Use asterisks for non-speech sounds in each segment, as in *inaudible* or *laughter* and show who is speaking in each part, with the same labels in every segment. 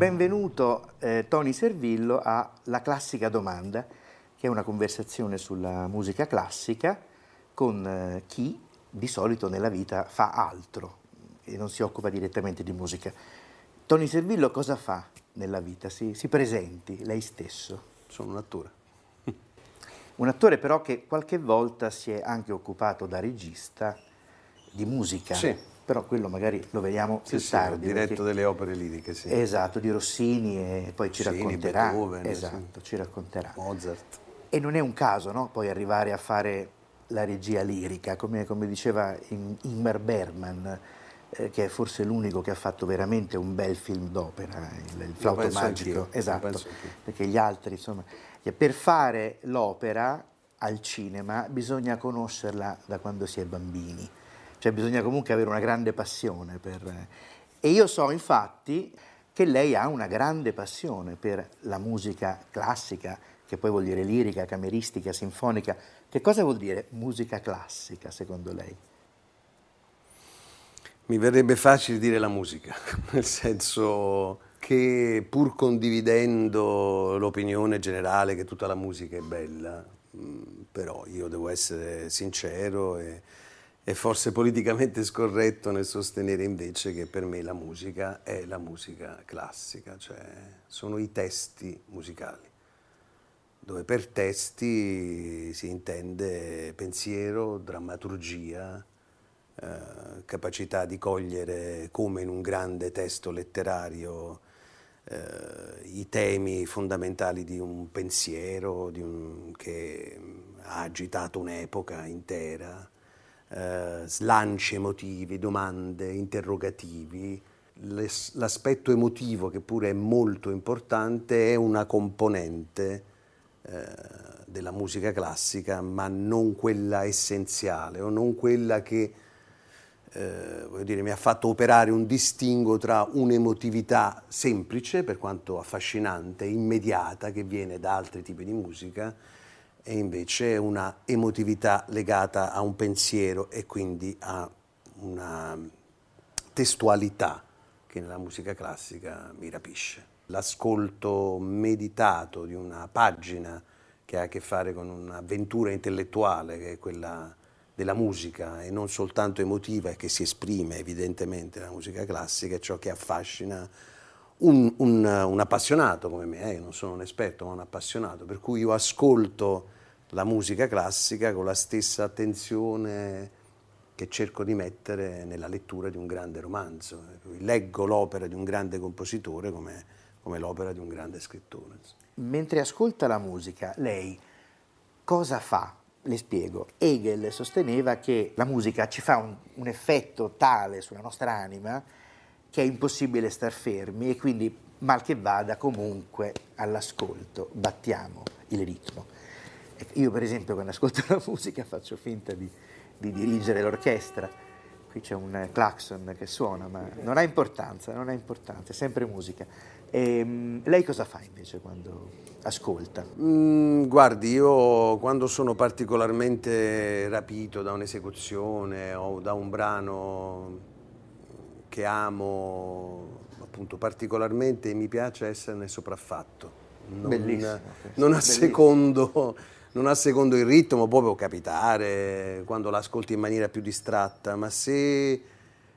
Speaker 1: Benvenuto eh, Tony Servillo a La classica domanda, che è una conversazione sulla musica classica con eh, chi di solito nella vita fa altro e non si occupa direttamente di musica. Tony Servillo cosa fa nella vita? Si, si presenti, lei stesso.
Speaker 2: Sono un attore.
Speaker 1: Un attore però che qualche volta si è anche occupato da regista di musica.
Speaker 2: Sì
Speaker 1: però quello magari lo vediamo
Speaker 2: sì,
Speaker 1: più
Speaker 2: sì,
Speaker 1: tardi.
Speaker 2: diretto
Speaker 1: perché...
Speaker 2: delle opere liriche, sì.
Speaker 1: Esatto, di Rossini e poi ci
Speaker 2: Rossini,
Speaker 1: racconterà.
Speaker 2: Beethoven,
Speaker 1: esatto,
Speaker 2: sì.
Speaker 1: ci racconterà.
Speaker 2: Mozart.
Speaker 1: E non è un caso, no? Poi arrivare a fare la regia lirica, come, come diceva Ingmar Bergman, eh, che è forse l'unico che ha fatto veramente un bel film d'opera, il, il flauto magico. Esatto, perché gli altri, insomma, per fare l'opera al cinema bisogna conoscerla da quando si è bambini cioè bisogna comunque avere una grande passione per... E io so infatti che lei ha una grande passione per la musica classica, che poi vuol dire lirica, cameristica, sinfonica. Che cosa vuol dire musica classica secondo lei?
Speaker 2: Mi verrebbe facile dire la musica, *laughs* nel senso che pur condividendo l'opinione generale che tutta la musica è bella, però io devo essere sincero e è forse politicamente scorretto nel sostenere invece che per me la musica è la musica classica, cioè sono i testi musicali, dove per testi si intende pensiero, drammaturgia, eh, capacità di cogliere come in un grande testo letterario eh, i temi fondamentali di un pensiero di un, che ha agitato un'epoca intera eh, slanci emotivi, domande, interrogativi. L'aspetto emotivo, che pure è molto importante, è una componente eh, della musica classica, ma non quella essenziale o non quella che eh, dire, mi ha fatto operare un distinguo tra un'emotività semplice, per quanto affascinante, immediata, che viene da altri tipi di musica, e invece una emotività legata a un pensiero e quindi a una testualità che nella musica classica mi rapisce. L'ascolto meditato di una pagina che ha a che fare con un'avventura intellettuale, che è quella della musica e non soltanto emotiva e che si esprime evidentemente nella musica classica, è ciò che affascina un, un, un appassionato come me, eh, non sono un esperto ma un appassionato, per cui io ascolto la musica classica con la stessa attenzione che cerco di mettere nella lettura di un grande romanzo. Leggo l'opera di un grande compositore come, come l'opera di un grande scrittore.
Speaker 1: Mentre ascolta la musica, lei cosa fa? Le spiego. Hegel sosteneva che la musica ci fa un, un effetto tale sulla nostra anima che è impossibile star fermi e quindi mal che vada comunque all'ascolto battiamo il ritmo. Ecco, io per esempio quando ascolto *laughs* la musica faccio finta di, di dirigere l'orchestra, qui c'è un clacson che suona, ma non ha importanza, non ha importanza, è sempre musica. E, ehm, lei cosa fa invece quando ascolta?
Speaker 2: Mm, guardi, io quando sono particolarmente rapito da un'esecuzione o da un brano che amo appunto particolarmente, mi piace esserne sopraffatto.
Speaker 1: Non, Bellissimo.
Speaker 2: Non a secondo non a secondo il ritmo, poi può capitare quando l'ascolti in maniera più distratta, ma se,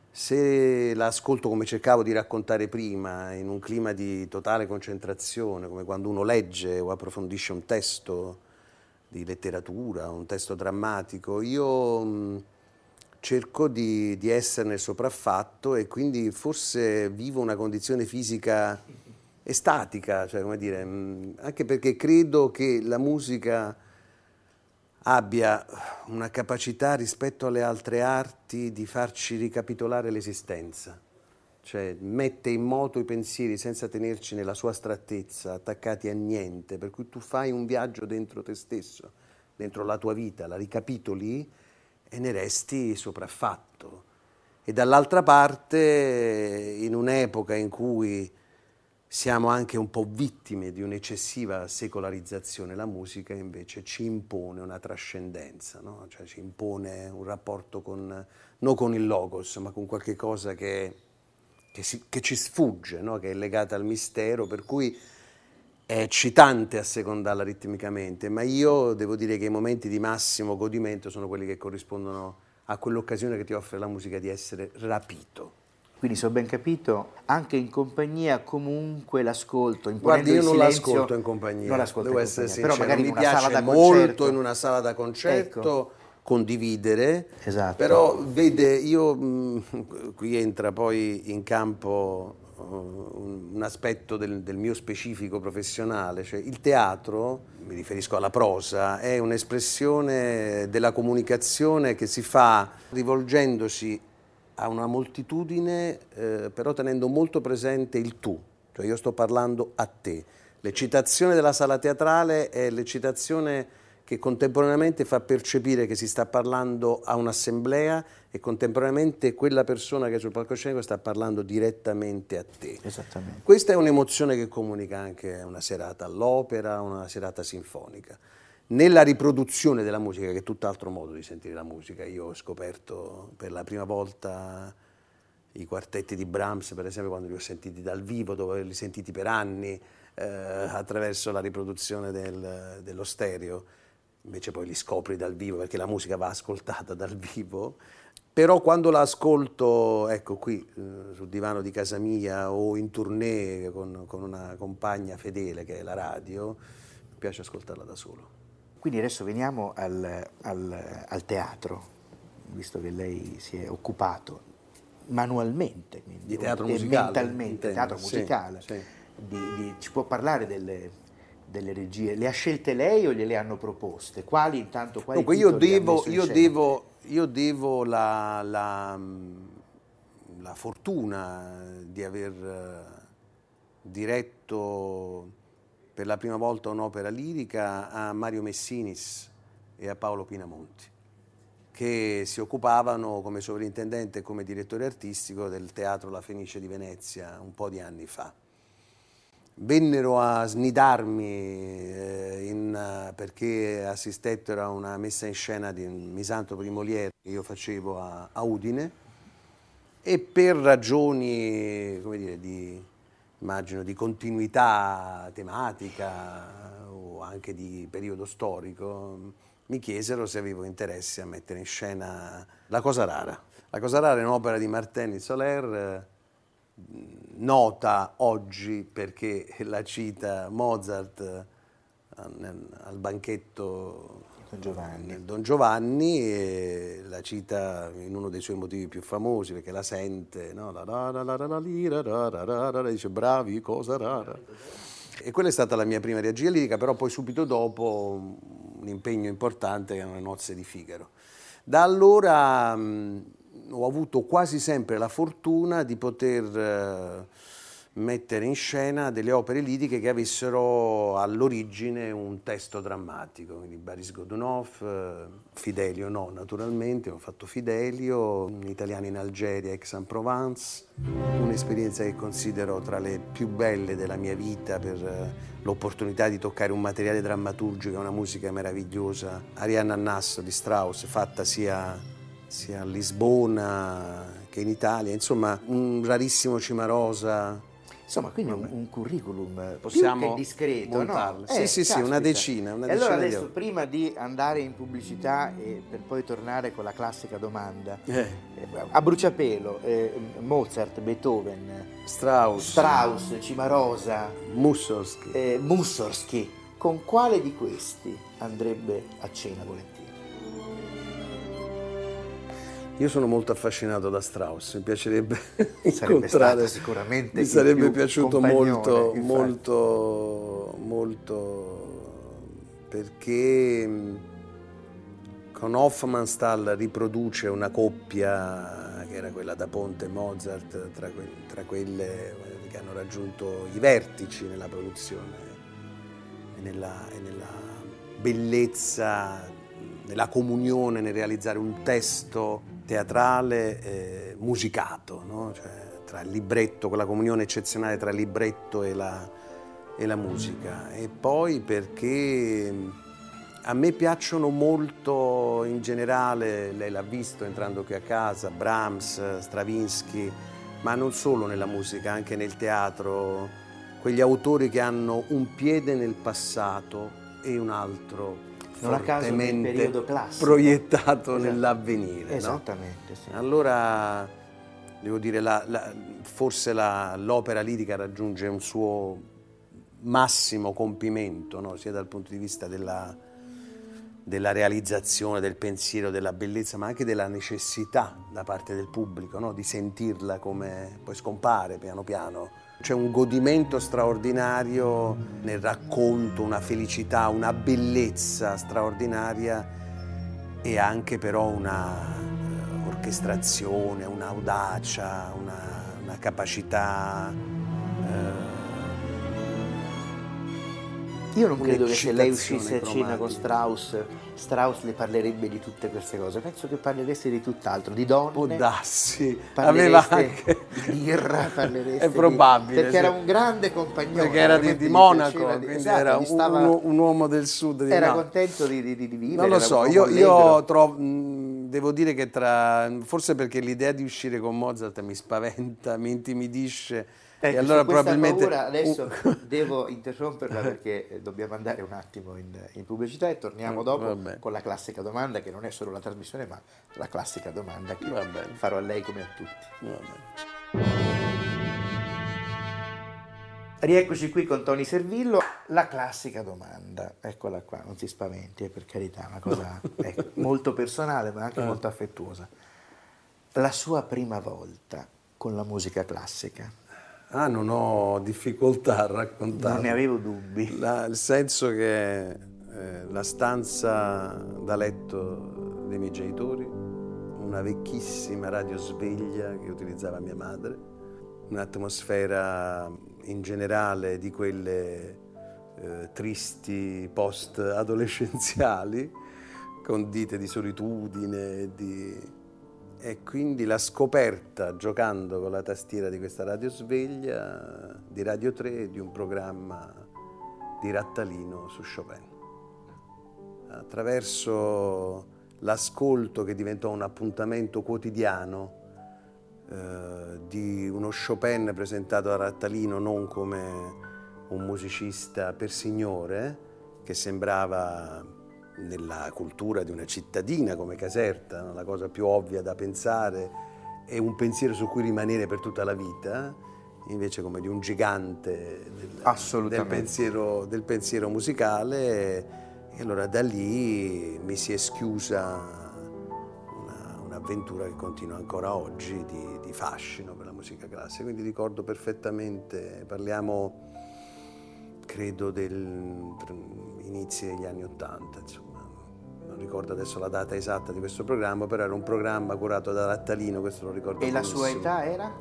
Speaker 2: se l'ascolto come cercavo di raccontare prima, in un clima di totale concentrazione, come quando uno legge o approfondisce un testo di letteratura, un testo drammatico, io cerco di, di esserne sopraffatto e quindi forse vivo una condizione fisica estatica, cioè come dire, anche perché credo che la musica abbia una capacità rispetto alle altre arti di farci ricapitolare l'esistenza, cioè mette in moto i pensieri senza tenerci nella sua astrattezza, attaccati a niente, per cui tu fai un viaggio dentro te stesso, dentro la tua vita, la ricapitoli e ne resti sopraffatto. E dall'altra parte, in un'epoca in cui siamo anche un po' vittime di un'eccessiva secolarizzazione, la musica invece ci impone una trascendenza, no? cioè ci impone un rapporto con, non con il logos, ma con qualche cosa che, che, si, che ci sfugge, no? che è legata al mistero, per cui è eccitante assecondarla ritmicamente, ma io devo dire che i momenti di massimo godimento sono quelli che corrispondono a quell'occasione che ti offre la musica di essere rapito.
Speaker 1: Quindi se ho ben capito, anche in compagnia comunque l'ascolto,
Speaker 2: Guardi, io non
Speaker 1: silenzio,
Speaker 2: l'ascolto in compagnia,
Speaker 1: non l'ascolto
Speaker 2: devo
Speaker 1: in
Speaker 2: essere
Speaker 1: compagnia.
Speaker 2: sincero,
Speaker 1: però magari
Speaker 2: mi
Speaker 1: in
Speaker 2: piace molto
Speaker 1: concerto.
Speaker 2: in una sala da concerto
Speaker 1: Ecco.
Speaker 2: condividere,
Speaker 1: Esatto.
Speaker 2: però vede, io mh, qui entra poi in campo un, aspetto del, del mio specifico professionale, cioè il teatro, mi riferisco alla prosa, è un'espressione della comunicazione che si fa rivolgendosi a una moltitudine, eh, però tenendo molto presente il tu, cioè io sto parlando a te. L'eccitazione della sala teatrale è l'eccitazione che contemporaneamente fa percepire che si sta parlando a un'assemblea e contemporaneamente quella persona che è sul palcoscenico sta parlando direttamente a te.
Speaker 1: Esattamente.
Speaker 2: Questa è un'emozione che comunica anche una serata all'opera, una serata sinfonica. Nella riproduzione della musica, che è tutt'altro modo di sentire la musica, io ho scoperto per la prima volta i quartetti di Brahms, per esempio, quando li ho sentiti dal vivo, dopo averli sentiti per anni eh, attraverso la riproduzione del- dello stereo, invece poi li scopri dal vivo perché la musica va ascoltata dal vivo. Però quando la ascolto, ecco qui, eh, sul divano di casa mia o in tournée con, con una compagna fedele che è la radio, mi piace ascoltarla da solo.
Speaker 1: Quindi adesso veniamo al, al- al teatro, visto che lei si è occupato manualmente. quindi,
Speaker 2: Di teatro musicale,
Speaker 1: Mentalmente,
Speaker 2: intendo,
Speaker 1: teatro
Speaker 2: sì,
Speaker 1: musicale.
Speaker 2: sì.
Speaker 1: Di- di- ci può parlare delle, delle regie? Le ha scelte lei o gliele hanno proposte? Quali intanto? Quali
Speaker 2: Dunque io devo, io devo, io devo la, la, la fortuna di aver eh, diretto per la prima volta un'opera lirica a Mario Messinis e a Paolo Pinamonti, che si occupavano come sovrintendente e come direttore artistico del Teatro La Fenice di Venezia un po' di anni fa vennero a snidarmi eh, in, perché assistettero a una messa in scena di di Molière che io facevo a, a Udine e per ragioni, come dire, di, immagino, di continuità tematica o anche di periodo storico, mi chiesero se avevo interesse a mettere in scena La Cosa Rara. La Cosa Rara è un'opera di Martin Soler, eh, nota oggi perché la cita Mozart eh, al banchetto
Speaker 1: Don Giovanni.
Speaker 2: nel Don Giovanni e la cita in uno dei suoi motivi più famosi perché la sente, no? la dice bravi, cosa rara. E quella è stata la mia prima regia lirica, però poi subito dopo un impegno importante che erano le nozze di Figaro. Da allora mh, ho avuto quasi sempre la fortuna di poter eh, mettere in scena delle opere liriche che avessero all'origine un testo drammatico, quindi Boris Godunov, eh, Fidelio no naturalmente, ho fatto Fidelio, italiano in Algeria, Aix-en-Provence, un'esperienza che considero tra le più belle della mia vita per eh, l'opportunità di toccare un materiale drammaturgico e una musica meravigliosa, Arianna Nasso di Strauss, fatta sia, sia a Lisbona che in Italia, insomma un rarissimo Cimarosa.
Speaker 1: Insomma, quindi un, un curriculum eh,
Speaker 2: Possiamo
Speaker 1: più che discreto,
Speaker 2: montarlo.
Speaker 1: no?
Speaker 2: Sì, sì, sì, una decina, una
Speaker 1: e allora
Speaker 2: decina di
Speaker 1: adesso, prima di andare in pubblicità e per poi tornare con la classica domanda,
Speaker 2: Eh,
Speaker 1: eh, a bruciapelo, eh, Mozart, Beethoven,
Speaker 2: Strauss,
Speaker 1: Strauss, Cimarosa,
Speaker 2: Mussorgsky.
Speaker 1: eh, Mussorgsky, con quale di questi andrebbe a cena volentieri?
Speaker 2: Io sono molto affascinato da Strauss, mi piacerebbe *laughs*
Speaker 1: Sarebbe
Speaker 2: incontrare.
Speaker 1: sicuramente
Speaker 2: Mi sarebbe piaciuto molto,
Speaker 1: infatti.
Speaker 2: molto, molto, perché mh, con Hofmannsthal riproduce una coppia che era quella da Ponte Mozart tra, que tra quelle che hanno raggiunto i vertici nella produzione e nella, e nella bellezza, nella comunione nel realizzare un testo teatrale eh, musicato, no? cioè, tra il libretto, quella comunione eccezionale tra il libretto e la, e la musica. E poi perché a me piacciono molto in generale, lei l'ha visto entrando qui a casa, Brahms, Stravinsky, ma non solo nella musica, anche nel teatro, quegli autori che hanno un piede nel passato e un altro non a caso nel periodo classico proiettato esatto. nell'avvenire.
Speaker 1: Esattamente, no? sì.
Speaker 2: Allora, devo dire, la, la, forse la, l'opera lirica raggiunge un suo massimo compimento, no? sia dal punto di vista della della realizzazione, del pensiero, della bellezza, ma anche della necessità da parte del pubblico no? di sentirla come poi scompare piano piano. C'è un godimento straordinario nel racconto, una felicità, una bellezza straordinaria e anche però una uh, orchestrazione, un'audacia, una, una capacità.
Speaker 1: Io non credo che se lei uscisse a cena con Strauss, Strauss le parlerebbe di tutte queste cose. Penso che parlereste di tutt'altro, di donne.
Speaker 2: Può darsi. Aveva anche...
Speaker 1: di birra, parlereste.
Speaker 2: È probabile.
Speaker 1: Di... Perché sì. era un grande compagnone.
Speaker 2: Perché era di, di Monaco, quindi esatto, era un, stava... un, uomo del sud.
Speaker 1: era
Speaker 2: no.
Speaker 1: contento di, di, di, vivere.
Speaker 2: Non lo so, io, io trovo, devo dire che tra... Forse perché l'idea di uscire con Mozart mi spaventa, *laughs* mi intimidisce
Speaker 1: Ecco, e allora probabilmente... Paura, adesso *laughs* devo interromperla perché eh, dobbiamo andare un attimo in, in pubblicità e torniamo mm, dopo Vabbè. con la classica domanda che non è solo la trasmissione ma la classica domanda che farò a lei come a tutti. Rieccoci qui con Tony Servillo, la classica domanda, eccola qua, non si spaventi, eh, per carità, una cosa no. *laughs* ecco, molto personale ma anche eh. molto affettuosa. La sua prima volta con la musica classica?
Speaker 2: Ah, non ho difficoltà a raccontare.
Speaker 1: Non ne avevo dubbi.
Speaker 2: La, il senso che eh, la stanza da letto dei miei genitori, una vecchissima radiosveglia che utilizzava mia madre, un'atmosfera in generale di quelle eh, tristi post-adolescenziali, condite di solitudine, di e quindi la scoperta, giocando con la tastiera di questa radiosveglia, di Radio 3, di un programma di Rattalino su Chopin. Attraverso l'ascolto che diventò un appuntamento quotidiano eh, di uno Chopin presentato da Rattalino non come un musicista per signore, che sembrava nella cultura di una cittadina come Caserta, la cosa più ovvia da pensare è un pensiero su cui rimanere per tutta la vita, invece come di un gigante del, del, pensiero, del pensiero, musicale. E allora da lì mi si è schiusa una, un'avventura che continua ancora oggi di, di fascino per la musica classica. Quindi ricordo perfettamente, parliamo credo degli inizi degli anni Ottanta, insomma non ricordo adesso la data esatta di questo programma, però era un programma curato da Rattalino, questo lo ricordo
Speaker 1: E
Speaker 2: benissimo.
Speaker 1: la sua età era?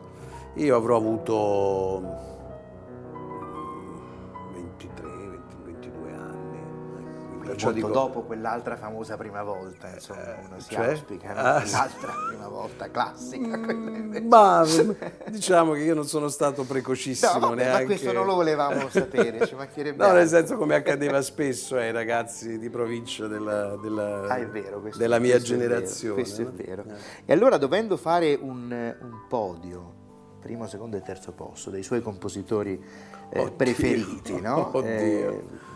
Speaker 2: Io avrò avuto
Speaker 1: Perciò molto dico... dopo quell'altra famosa prima volta, insomma, eh, uno si cioè? auspica, no? ah, quell'altra prima volta classica.
Speaker 2: Mm, ma diciamo che io non sono stato precocissimo
Speaker 1: no,
Speaker 2: vabbè, neanche.
Speaker 1: Ma questo non lo volevamo sapere, ci mancherebbe.
Speaker 2: No, nel senso come accadeva spesso ai ragazzi di provincia della, della,
Speaker 1: ah, vero, questo,
Speaker 2: della mia generazione.
Speaker 1: È questo è vero. Eh. E allora dovendo fare un, un podio primo, secondo e terzo posto dei suoi compositori eh, preferiti, no?
Speaker 2: Oddio. Eh,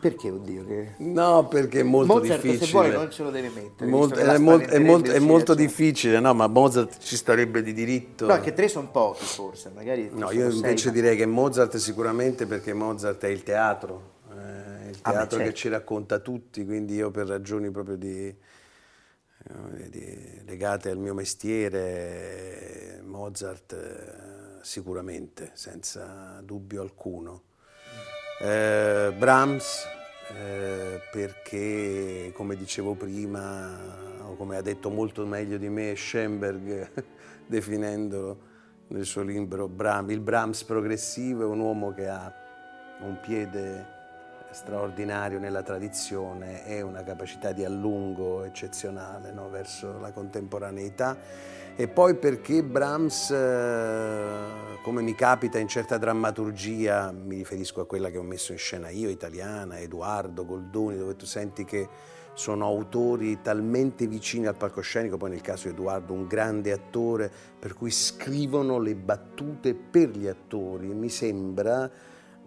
Speaker 1: perché oddio? Che...
Speaker 2: No, perché è molto
Speaker 1: Mozart,
Speaker 2: difficile.
Speaker 1: se vuole non ce lo deve mettere.
Speaker 2: Mol- è, molto, è, molto, è molto difficile, no, ma Mozart ci starebbe di diritto.
Speaker 1: No, che tre sono pochi forse, magari.
Speaker 2: No, io invece sei, direi che Mozart sicuramente perché Mozart è il teatro, eh, il teatro ah, beh, certo. che ci racconta tutti, quindi io per ragioni proprio di, eh, di legate al mio mestiere, Mozart eh, sicuramente, senza dubbio alcuno. Eh, Brahms eh, perché come dicevo prima, o come ha detto molto meglio di me Schoenberg *laughs* definendolo nel suo libro Bram, il Brahms progressivo è un uomo che ha un piede straordinario nella tradizione e una capacità di allungo eccezionale no, verso la contemporaneità e poi perché Brahms, eh, come mi capita in certa drammaturgia, mi riferisco a quella che ho messo in scena io, italiana, Edoardo, Goldoni, dove tu senti che sono autori talmente vicini al palcoscenico, poi nel caso di Edoardo un grande attore, per cui scrivono le battute per gli attori. Mi sembra,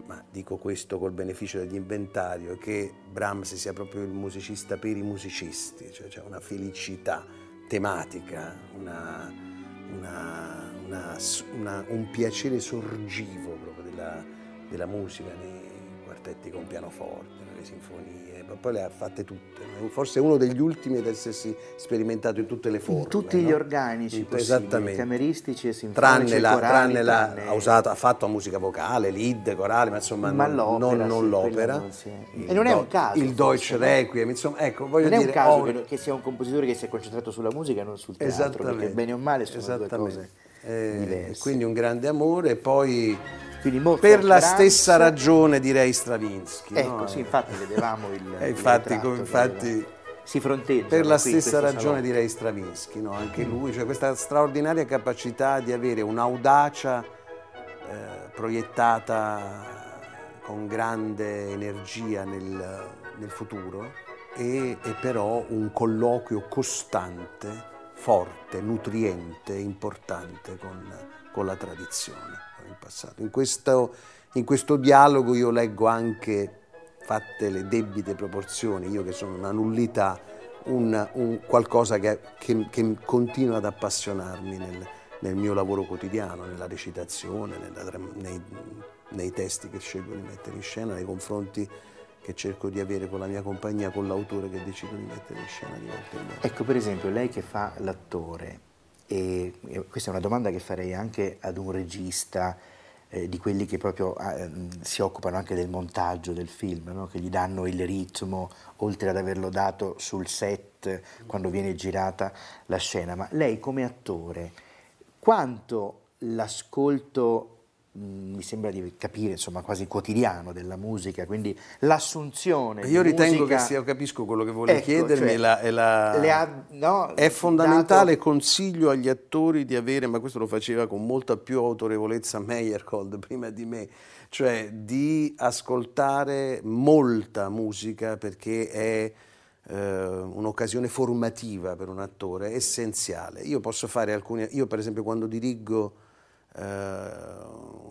Speaker 2: ma dico questo col beneficio dell'inventario, che Brahms sia proprio il musicista per i musicisti, cioè c'è una felicità tematica, una, una, una, un piacere sorgivo proprio della, della musica nei quartetti con pianoforte, nelle sinfonie poi le ha fatte tutte. Forse è uno degli ultimi ad essersi sperimentato in tutte le forme.
Speaker 1: In tutti
Speaker 2: no?
Speaker 1: gli organici
Speaker 2: Esattamente.
Speaker 1: cameristici e sinfonici,
Speaker 2: tranne la,
Speaker 1: corali,
Speaker 2: tranne la
Speaker 1: tranne...
Speaker 2: ha, usato, ha fatto musica vocale, lead, corale, ma insomma ma non, l'opera. Non, non l'opera. Non
Speaker 1: si... E non è un caso.
Speaker 2: Il Deutsche Requiem, insomma, ecco, voglio
Speaker 1: non
Speaker 2: dire...
Speaker 1: Non è un caso oh... che, che, sia un compositore che si è concentrato sulla musica e non sul teatro, perché bene o male sono due cose eh, diverse.
Speaker 2: Quindi un grande amore poi per la stessa ragione direi Stravinsky.
Speaker 1: Ecco,
Speaker 2: no?
Speaker 1: sì, infatti vedevamo il...
Speaker 2: Eh, infatti, come, infatti
Speaker 1: si fronteggia.
Speaker 2: Per la stessa ragione salone. direi Stravinsky, no? anche lui, cioè questa straordinaria capacità di avere un'audacia eh, proiettata con grande energia nel, nel futuro e, e però un colloquio costante, forte, nutriente, importante con, con la tradizione passato. In questo, in questo dialogo io leggo anche, fatte le debite proporzioni, io che sono una nullità, un, un qualcosa che, che, che, continua ad appassionarmi nel, nel, mio lavoro quotidiano, nella recitazione, nella, nei, nei testi che scelgo di mettere in scena, nei confronti che cerco di avere con la mia compagnia, con l'autore che decido di mettere in scena di volta in volta.
Speaker 1: Ecco per esempio lei che fa l'attore, e questa è una domanda che farei anche ad un regista eh, di quelli che proprio eh, si occupano anche del montaggio del film, no? che gli danno il ritmo, oltre ad averlo dato sul set quando viene girata la scena. Ma lei come attore, quanto l'ascolto mi sembra di capire, insomma, quasi quotidiano della musica, quindi l'assunzione.
Speaker 2: Io ritengo
Speaker 1: musica...
Speaker 2: che sia, capisco quello che vuole ecco, chiedermi, cioè, la, è, la...
Speaker 1: ha, no,
Speaker 2: è, fondamentale, dato... consiglio agli attori di avere, ma questo lo faceva con molta più autorevolezza Meyerhold prima di me, cioè di ascoltare molta musica perché è eh, un'occasione formativa per un attore, essenziale. Io posso fare alcuni, io per esempio quando dirigo eh,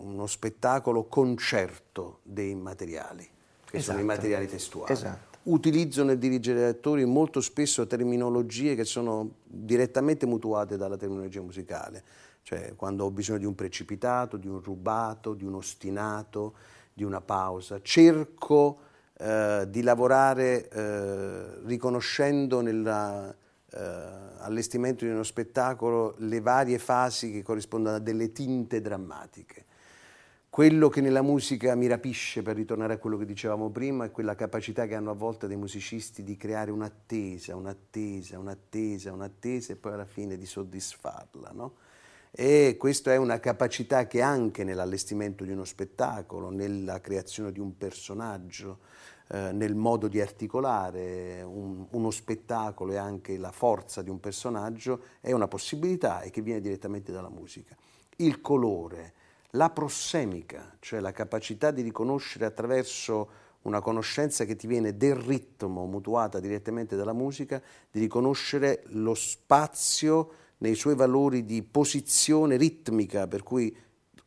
Speaker 2: uno spettacolo concerto dei materiali, che esatto. sono i esatto. materiali testuali.
Speaker 1: Esatto.
Speaker 2: Utilizzo nel dirigere gli attori molto spesso terminologie che sono direttamente mutuate dalla terminologia musicale, cioè quando ho bisogno di un precipitato, di un rubato, di un ostinato, di una pausa. Cerco eh, di lavorare eh, riconoscendo nella, allestimento di uno spettacolo le varie fasi che corrispondono a delle tinte drammatiche. Quello che nella musica mi rapisce, per ritornare a quello che dicevamo prima, è quella capacità che hanno a volte dei musicisti di creare un'attesa, un'attesa, un'attesa, un'attesa e poi alla fine di soddisfarla. No? E questa è una capacità che anche nell'allestimento di uno spettacolo, nella creazione di un personaggio, eh, nel modo di articolare un, uno spettacolo e anche la forza di un personaggio è una possibilità e che viene direttamente dalla musica. Il colore, la prossemica, cioè la capacità di riconoscere attraverso una conoscenza che ti viene del ritmo mutuata direttamente dalla musica, di riconoscere lo spazio nei suoi valori di posizione ritmica, per cui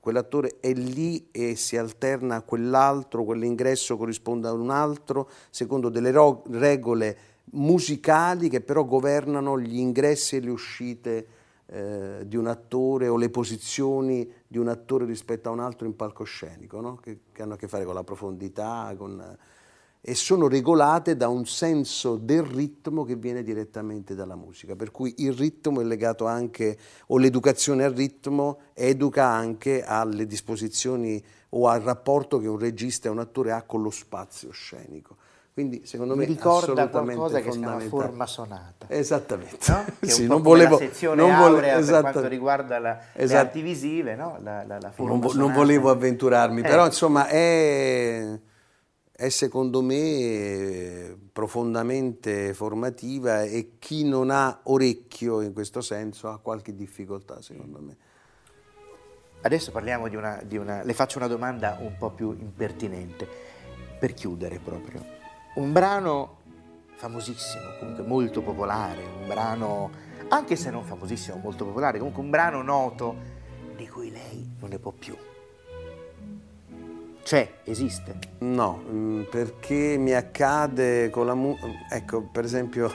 Speaker 2: quell'attore è lì e si alterna a quell'altro, quell'ingresso corrisponde a un altro, secondo delle regole musicali che però governano gli ingressi e le uscite eh, di un attore o le posizioni di un attore rispetto a un altro in palcoscenico, no? che, che, hanno a che fare con la profondità, con e sono regolate da un senso del ritmo che viene direttamente dalla musica, per cui il ritmo è legato anche, o l'educazione al ritmo educa anche alle disposizioni o al rapporto che un regista e un attore ha con lo spazio scenico. Quindi secondo me
Speaker 1: mi ricorda qualcosa che si chiama forma sonata.
Speaker 2: Esattamente.
Speaker 1: No? *laughs* Che sì, non volevo, la sezione non volevo, aurea esatto. per quanto riguarda la, esatto. le arti visive, no? la, la
Speaker 2: non, vo- non, volevo avventurarmi, eh. però insomma è, è secondo me profondamente formativa e chi non ha orecchio in questo senso ha qualche difficoltà secondo me.
Speaker 1: Adesso parliamo di una, di una le faccio una domanda un po' più impertinente, per chiudere proprio un brano famosissimo, comunque molto popolare, un brano, anche se non famosissimo, molto popolare, comunque un brano noto di cui lei non ne può più. C'è, esiste?
Speaker 2: No, mm, perché mi accade con la musica, ecco, per esempio,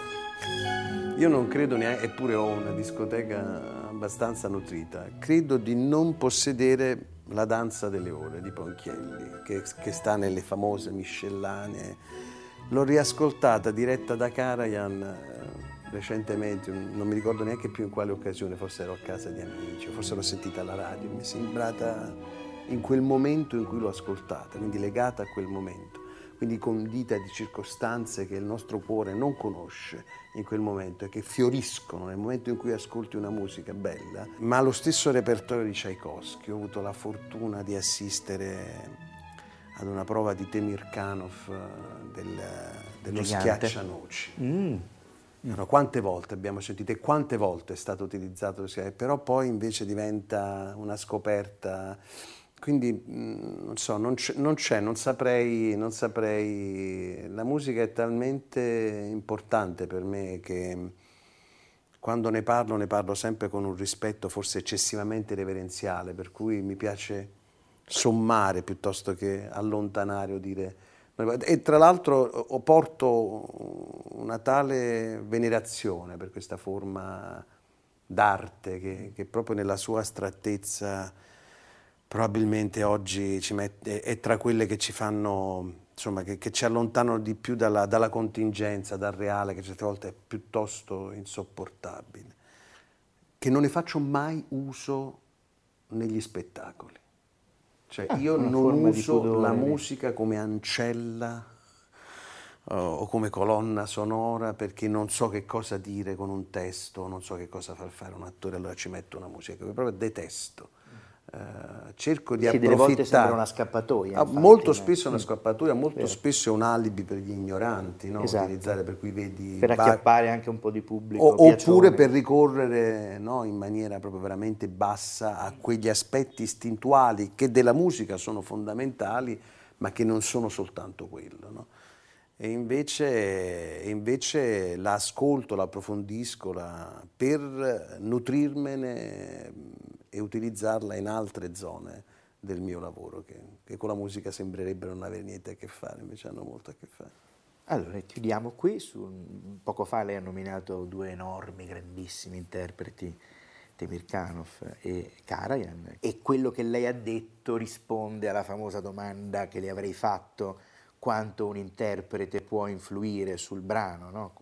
Speaker 2: io non credo neanche, eppure ho una discoteca abbastanza nutrita, credo di non possedere la danza delle ore di Ponchielli, che, che sta nelle famose miscellanee L'ho riascoltata diretta da Karajan eh, recentemente, non mi ricordo neanche più in quale occasione, forse ero a casa di amici, forse l'ho sentita alla radio, mi è sembrata in quel momento in cui l'ho ascoltata, quindi legata a quel momento, quindi condita di circostanze che il nostro cuore non conosce in quel momento e che fioriscono nel momento in cui ascolti una musica bella, ma lo stesso repertorio di Tchaikovsky, ho avuto la fortuna di assistere ad una prova di Temirkanov eh, del, dello Gigante. schiaccianoci. Mm. Allora, quante volte abbiamo sentito e quante volte è stato utilizzato, però poi invece diventa una scoperta. Quindi mm, non so, non c'è, non, non, saprei, non saprei. La musica è talmente importante per me che quando ne parlo ne parlo sempre con un rispetto forse eccessivamente reverenziale, per cui mi piace sommare piuttosto che allontanare o dire... E tra l'altro porto una tale venerazione per questa forma d'arte che, che proprio nella sua astrattezza probabilmente oggi mette, è tra quelle che ci fanno, insomma, che, che ci allontanano di più dalla, dalla, contingenza, dal reale, che certe volte è piuttosto insopportabile, che non ne faccio mai uso negli spettacoli. Cioè, ah, io non uso la musica come ancella uh, o come colonna sonora perché non so che cosa dire con un testo, non so che cosa far fare un attore, allora ci metto una musica che proprio detesto. Uh, cerco di
Speaker 1: che
Speaker 2: approfittare. Delle
Speaker 1: volte sembra una scappatoia.
Speaker 2: Ah, infatti, molto spesso è una scappatoia, molto Vero. spesso è un alibi per gli ignoranti, no?
Speaker 1: esatto.
Speaker 2: utilizzare per cui vedi.
Speaker 1: Per acchiappare anche un po' di pubblico.
Speaker 2: O, oppure per ricorrere no, in maniera proprio veramente bassa a quegli aspetti istintuali che della musica sono fondamentali, ma che non sono soltanto quello. No? E invece, invece l'ascolto, l'approfondisco la, per nutrirmene e utilizzarla in altre zone del mio lavoro, che, che con la musica sembrerebbero non avere niente a che fare, invece hanno molto a che fare.
Speaker 1: Allora, chiudiamo qui. Su, poco fa lei ha nominato due enormi, grandissimi interpreti, Temirkanov e Karajan, e quello che lei ha detto risponde alla famosa domanda che le avrei fatto quanto un interprete può influire sul brano, no?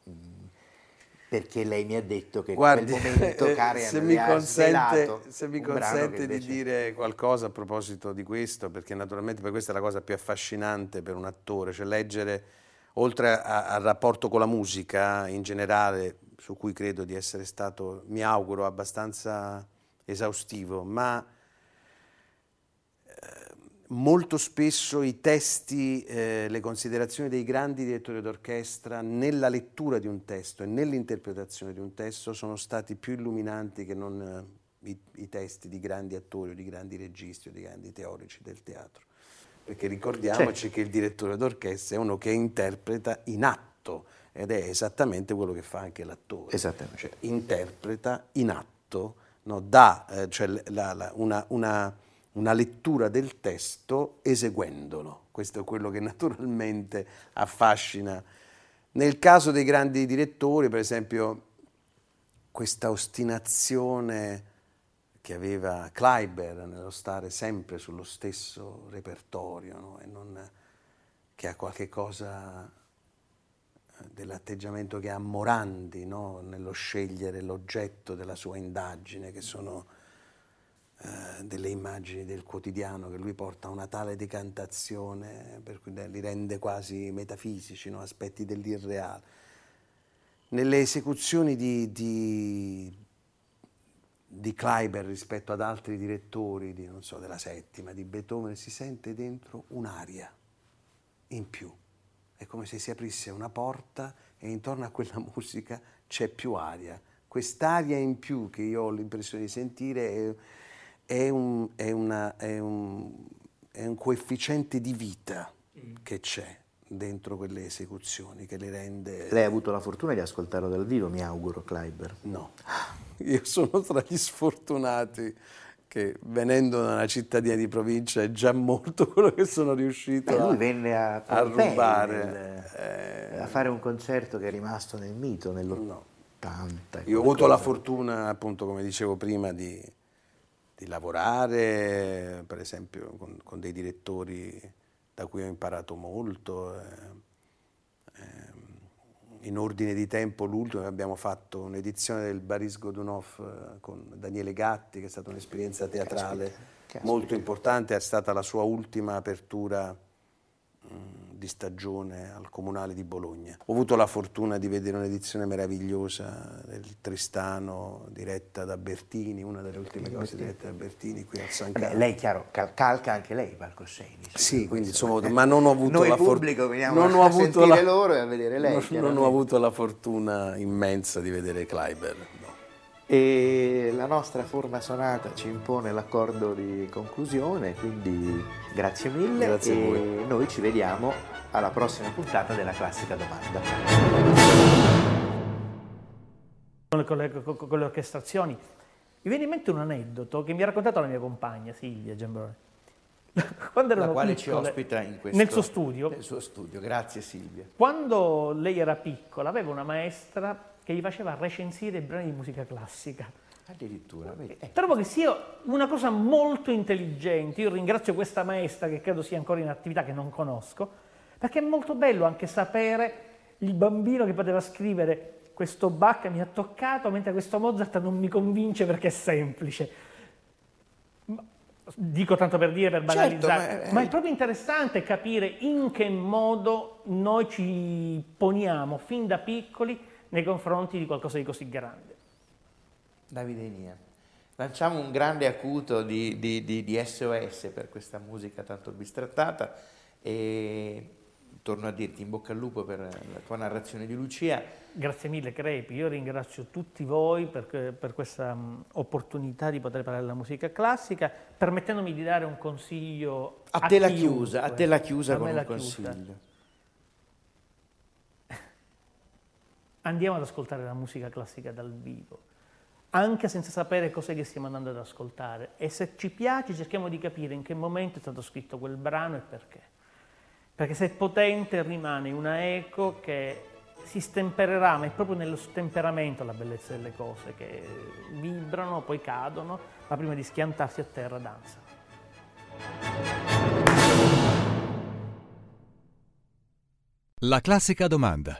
Speaker 1: Perché lei mi ha detto che
Speaker 2: Guardi,
Speaker 1: in quel momento Karen
Speaker 2: se mi consente, se mi consente di dire qualcosa a proposito di questo, perché naturalmente per questa è la cosa più affascinante per un attore, cioè leggere, oltre al rapporto con la musica in generale, su cui credo di essere stato, mi auguro, abbastanza esaustivo, ma molto spesso i testi, eh, le considerazioni dei grandi direttori d'orchestra nella lettura di un testo e nell'interpretazione di un testo sono stati più illuminanti che non eh, i, i, testi di grandi attori o di grandi registi o di grandi teorici del teatro. Perché ricordiamoci certo. che il direttore d'orchestra è uno che interpreta in atto ed è esattamente quello che fa anche l'attore.
Speaker 1: Esattamente.
Speaker 2: Cioè, interpreta in atto, no, dà eh, cioè, la, la, una, una una lettura del testo eseguendolo. Questo è quello che *laughs* naturalmente affascina. Nel caso dei grandi direttori, per esempio, questa ostinazione che aveva Kleiber nello stare sempre sullo stesso repertorio no? non, che ha qualche cosa eh, dell'atteggiamento che ha Morandi no? nello scegliere l'oggetto della sua indagine, che sono eh, delle immagini del quotidiano che lui porta a una tale decantazione per cui li rende quasi metafisici, no? aspetti dell'irreale. Nelle esecuzioni di, di, di Kleiber rispetto ad altri direttori, di, so, della settima, di Beethoven, si sente dentro un'aria in più. È come se si aprisse una porta e intorno a quella *laughs* musica c'è più aria. Quest'aria in più che io ho l'impressione di sentire è è un, è una, è un, è un coefficiente di vita mm. che c'è dentro quelle esecuzioni che le rende...
Speaker 1: Lei ha avuto la fortuna di ascoltarlo dal vivo, mi auguro, Kleiber.
Speaker 2: No, *laughs* io sono tra gli sfortunati che venendo da una cittadina di provincia è già molto *laughs* quello che sono riuscito
Speaker 1: Beh,
Speaker 2: a,
Speaker 1: lui venne a,
Speaker 2: a rubare.
Speaker 1: Nel, eh, a fare un concerto che è rimasto nel mito nell'80. No.
Speaker 2: Io ho avuto la fortuna, appunto, come dicevo prima, di di lavorare, per esempio con, con, dei direttori da cui ho imparato molto. Eh, eh, in ordine di tempo l'ultimo abbiamo fatto un'edizione del Baris Godunov eh, con Daniele Gatti, che è stata un'esperienza teatrale caspita, caspita. molto importante, è stata la sua ultima apertura. Di stagione al Comunale di Bologna. Ho avuto la fortuna di vedere un'edizione meravigliosa del Tristano diretta da Bertini, una delle ultime cose dirette da Bertini qui al San Carlo.
Speaker 1: lei, chiaro, cal- calca anche lei i palcoscenici.
Speaker 2: Sì, quindi insomma, *laughs* ma non ho avuto
Speaker 1: Noi
Speaker 2: la
Speaker 1: fortuna... non ho avuto la... loro e a vedere lei.
Speaker 2: Non, non ho avuto la fortuna immensa di vedere Kleiber.
Speaker 1: E la nostra forma sonata ci impone l'accordo di conclusione, quindi grazie mille
Speaker 2: grazie
Speaker 1: e noi ci vediamo alla prossima puntata della classica domanda.
Speaker 3: Con le, con le orchestrazioni. Mi viene in mente un aneddoto che mi ha raccontato la mia compagna Silvia Giambrone. *laughs*
Speaker 1: Quando la quale piccole, ci ospita in questo,
Speaker 3: nel suo studio.
Speaker 1: Nel suo studio, grazie Silvia.
Speaker 3: Quando lei era piccola aveva una maestra che gli faceva recensire i brani di musica classica.
Speaker 1: Addirittura.
Speaker 3: Eh. Trovo che sia una cosa molto intelligente. Io ringrazio questa maestra che credo sia ancora in attività, che non conosco, perché è molto bello anche sapere il bambino che poteva scrivere questo Bach mi ha toccato, mentre questo Mozart non mi convince perché è semplice. Dico tanto per dire, per certo, banalizzare, certo, ma, è... ma è proprio interessante capire in che modo noi ci poniamo fin da piccoli nei confronti di qualcosa di così grande.
Speaker 1: Davide Nia, lanciamo un grande acuto di, di, di, di SOS per questa musica tanto bistrattata e torno a dirti in bocca al lupo per la tua narrazione di Lucia.
Speaker 3: Grazie mille Crepi, io ringrazio tutti voi per, per questa um, opportunità di poter parlare della musica classica, permettendomi di dare un consiglio
Speaker 1: a, a te la chiusa, a te la chiusa a con un consiglio. Chiusa.
Speaker 3: Andiamo ad ascoltare la musica classica dal vivo, anche senza sapere cos'è che stiamo andando ad ascoltare. E se ci piace cerchiamo di capire in che momento è stato scritto quel brano e perché. Perché se è potente rimane una eco che si stempererà, ma è proprio nello stemperamento la bellezza delle cose, che vibrano, poi cadono, ma prima di schiantarsi a terra danza.
Speaker 4: La classica domanda